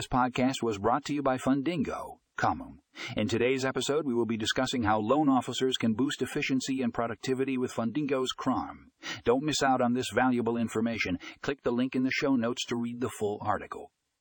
This podcast was brought to you by Fundingo. Common. In today's episode, we will be discussing how loan officers can boost efficiency and productivity with Fundingo's CRM. Don't miss out on this valuable information. Click the link in the show notes to read the full article.